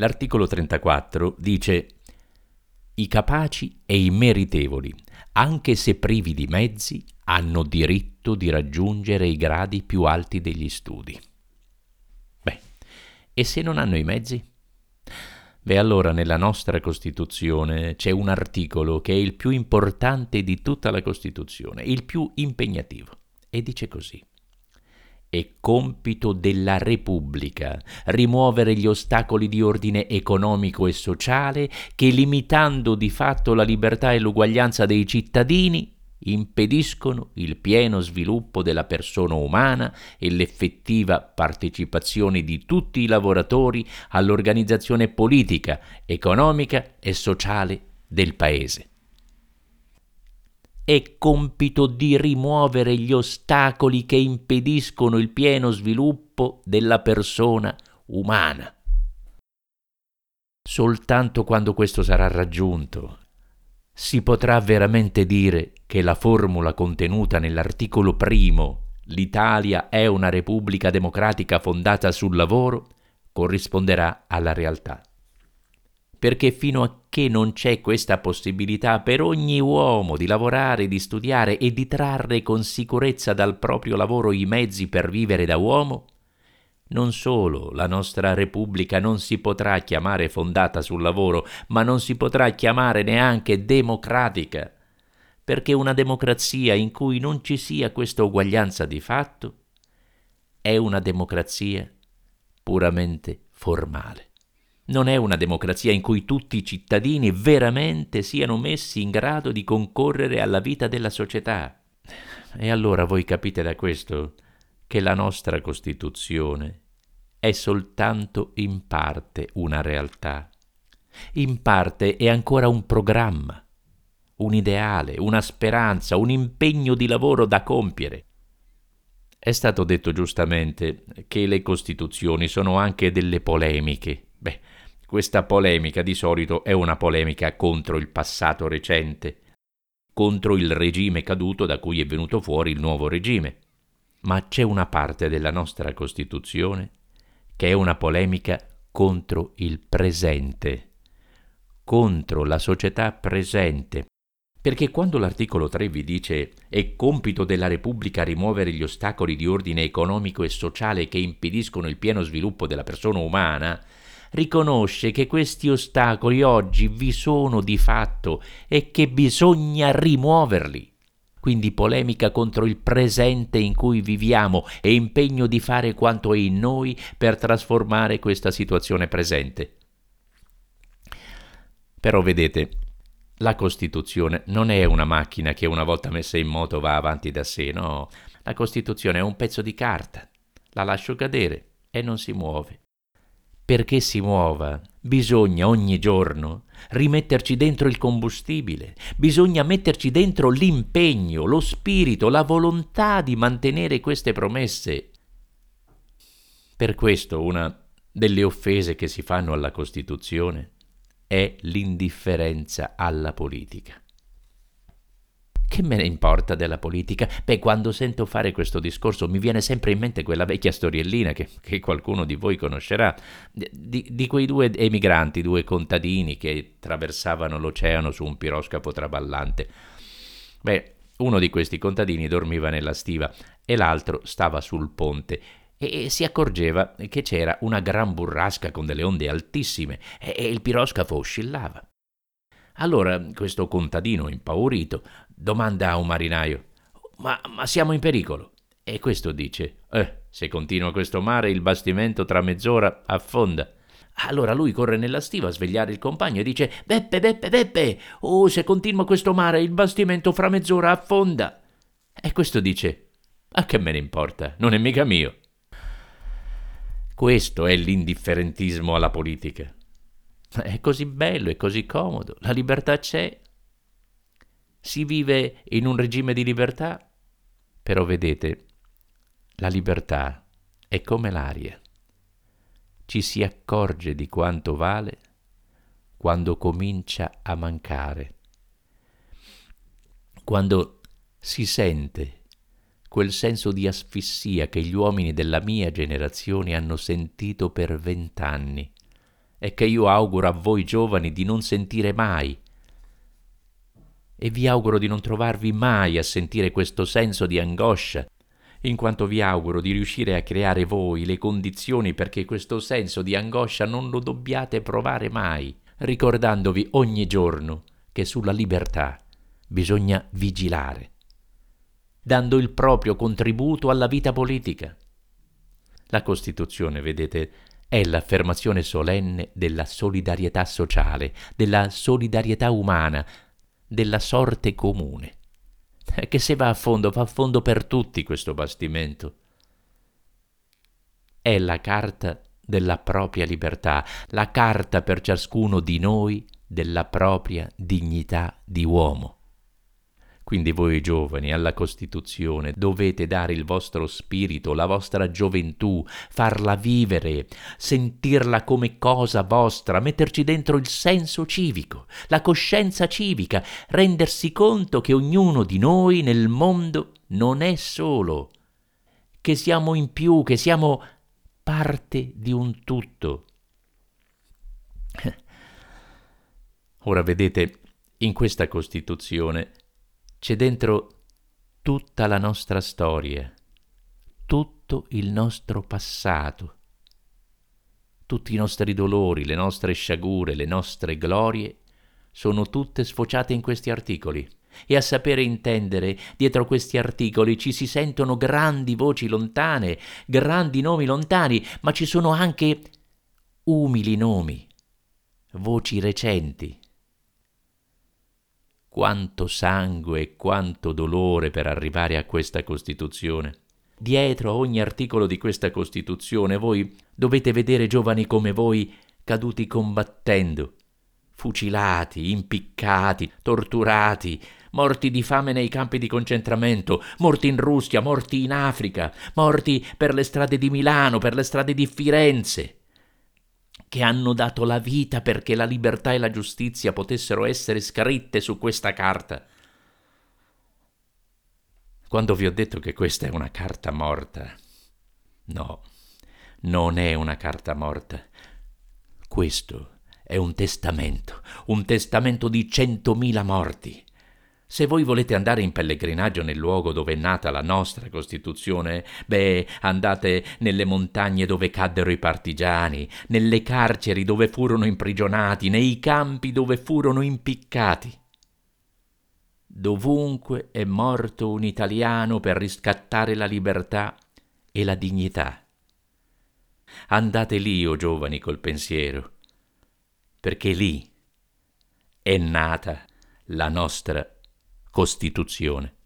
L'articolo 34 dice i capaci e i meritevoli, anche se privi di mezzi, hanno diritto di raggiungere i gradi più alti degli studi. Beh, e se non hanno i mezzi? Beh, allora nella nostra Costituzione c'è un articolo che è il più importante di tutta la Costituzione, il più impegnativo, e dice così. È compito della Repubblica rimuovere gli ostacoli di ordine economico e sociale che, limitando di fatto la libertà e l'uguaglianza dei cittadini, impediscono il pieno sviluppo della persona umana e l'effettiva partecipazione di tutti i lavoratori all'organizzazione politica, economica e sociale del Paese è compito di rimuovere gli ostacoli che impediscono il pieno sviluppo della persona umana. Soltanto quando questo sarà raggiunto si potrà veramente dire che la formula contenuta nell'articolo primo l'Italia è una repubblica democratica fondata sul lavoro corrisponderà alla realtà perché fino a che non c'è questa possibilità per ogni uomo di lavorare, di studiare e di trarre con sicurezza dal proprio lavoro i mezzi per vivere da uomo, non solo la nostra Repubblica non si potrà chiamare fondata sul lavoro, ma non si potrà chiamare neanche democratica, perché una democrazia in cui non ci sia questa uguaglianza di fatto è una democrazia puramente formale non è una democrazia in cui tutti i cittadini veramente siano messi in grado di concorrere alla vita della società. E allora voi capite da questo che la nostra Costituzione è soltanto in parte una realtà, in parte è ancora un programma, un ideale, una speranza, un impegno di lavoro da compiere. È stato detto giustamente che le Costituzioni sono anche delle polemiche. Beh, questa polemica di solito è una polemica contro il passato recente, contro il regime caduto da cui è venuto fuori il nuovo regime. Ma c'è una parte della nostra Costituzione che è una polemica contro il presente, contro la società presente. Perché quando l'articolo 3 vi dice è compito della Repubblica rimuovere gli ostacoli di ordine economico e sociale che impediscono il pieno sviluppo della persona umana, riconosce che questi ostacoli oggi vi sono di fatto e che bisogna rimuoverli. Quindi polemica contro il presente in cui viviamo e impegno di fare quanto è in noi per trasformare questa situazione presente. Però vedete, la Costituzione non è una macchina che una volta messa in moto va avanti da sé, no. La Costituzione è un pezzo di carta. La lascio cadere e non si muove perché si muova, bisogna ogni giorno rimetterci dentro il combustibile, bisogna metterci dentro l'impegno, lo spirito, la volontà di mantenere queste promesse. Per questo una delle offese che si fanno alla Costituzione è l'indifferenza alla politica. Che me ne importa della politica? Beh, quando sento fare questo discorso mi viene sempre in mente quella vecchia storiellina che, che qualcuno di voi conoscerà, di, di, quei due emigranti, due contadini che attraversavano l'oceano su un piroscafo traballante. Beh, uno di questi contadini dormiva nella stiva e l'altro stava sul ponte e si accorgeva che c'era una gran burrasca con delle onde altissime e il piroscafo oscillava. Allora questo contadino impaurito domanda a un marinaio ma, ma siamo in pericolo e questo dice eh, se continua questo mare il bastimento tra mezz'ora affonda allora lui corre nella stiva a svegliare il compagno e dice Beppe, Beppe, Beppe, oh se continua questo mare il bastimento fra mezz'ora affonda. E questo dice a che me ne importa, non è mica mio. Questo è l'indifferentismo alla politica. È così bello, è così comodo, la libertà c'è. Si vive in un regime di libertà, però vedete, la libertà è come l'aria. Ci si accorge di quanto vale quando comincia a mancare, quando si sente quel senso di asfissia che gli uomini della mia generazione hanno sentito per vent'anni e che io auguro a voi giovani di non sentire mai. E vi auguro di non trovarvi mai a sentire questo senso di angoscia, in quanto vi auguro di riuscire a creare voi le condizioni perché questo senso di angoscia non lo dobbiate provare mai, ricordandovi ogni giorno che sulla libertà bisogna vigilare, dando il proprio contributo alla vita politica. La Costituzione, vedete, è l'affermazione solenne della solidarietà sociale, della solidarietà umana, della sorte comune. Che se va a fondo, va a fondo per tutti questo bastimento. È la carta della propria libertà, la carta per ciascuno di noi della propria dignità di uomo. Quindi voi giovani alla Costituzione dovete dare il vostro spirito, la vostra gioventù, farla vivere, sentirla come cosa vostra, metterci dentro il senso civico, la coscienza civica, rendersi conto che ognuno di noi nel mondo non è solo, che siamo in più, che siamo parte di un tutto. Ora vedete, in questa Costituzione c'è dentro tutta la nostra storia, tutto il nostro passato, tutti i nostri dolori, le nostre sciagure, le nostre glorie, sono tutte sfociate in questi articoli. E a sapere intendere, dietro questi articoli ci si sentono grandi voci lontane, grandi nomi lontani, ma ci sono anche umili nomi, voci recenti, quanto sangue e quanto dolore per arrivare a questa Costituzione. Dietro a ogni articolo di questa Costituzione voi dovete vedere giovani come voi caduti combattendo, fucilati, impiccati, torturati, morti di fame nei campi di concentramento, morti in Russia, morti in Africa, morti per le strade di Milano, per le strade di Firenze che hanno dato la vita perché la libertà e la giustizia potessero essere scritte su questa carta. Quando vi ho detto che questa è una carta morta, no, non è una carta morta. Questo è un testamento, un testamento di centomila morti. Se voi volete andare in pellegrinaggio nel luogo dove è nata la nostra Costituzione, beh, andate nelle montagne dove caddero i partigiani, nelle carceri dove furono imprigionati, nei campi dove furono impiccati. Dovunque è morto un italiano per riscattare la libertà e la dignità. Andate lì, o oh giovani, col pensiero, perché lì è nata la nostra Costituzione.